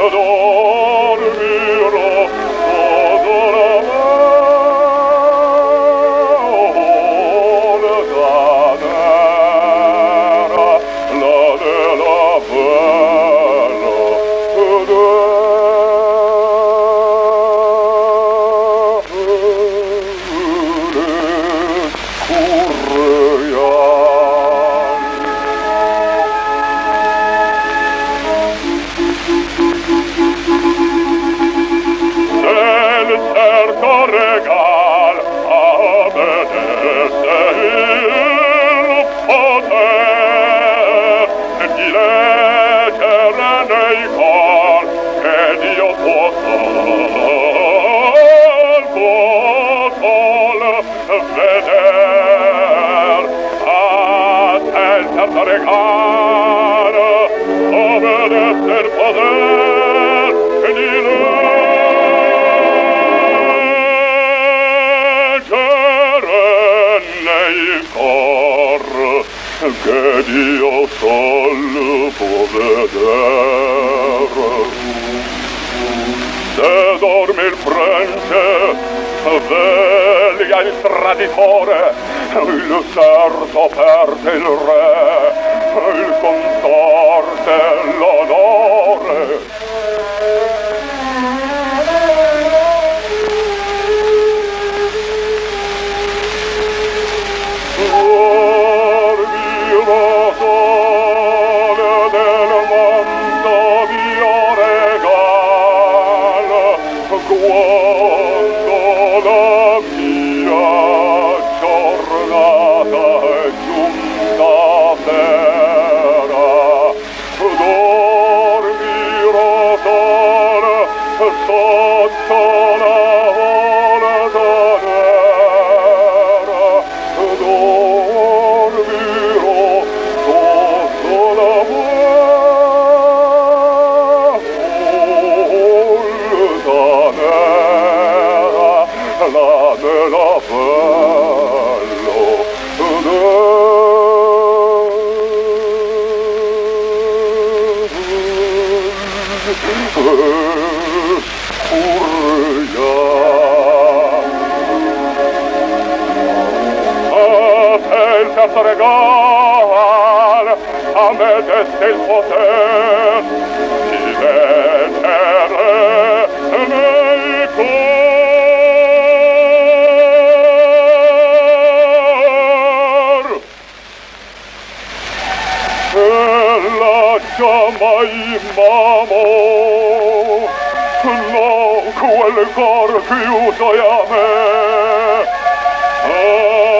adore. veder attenta regare obedet del poder di legere nei cor che Dio sol può vedere se dorme il prente odia il traditore, il serto perde il re, il consorte l'onore. quando la lame la bello del regal, a me des il poter, Braća moji mamo Nauku el garfiju dojame Aaaa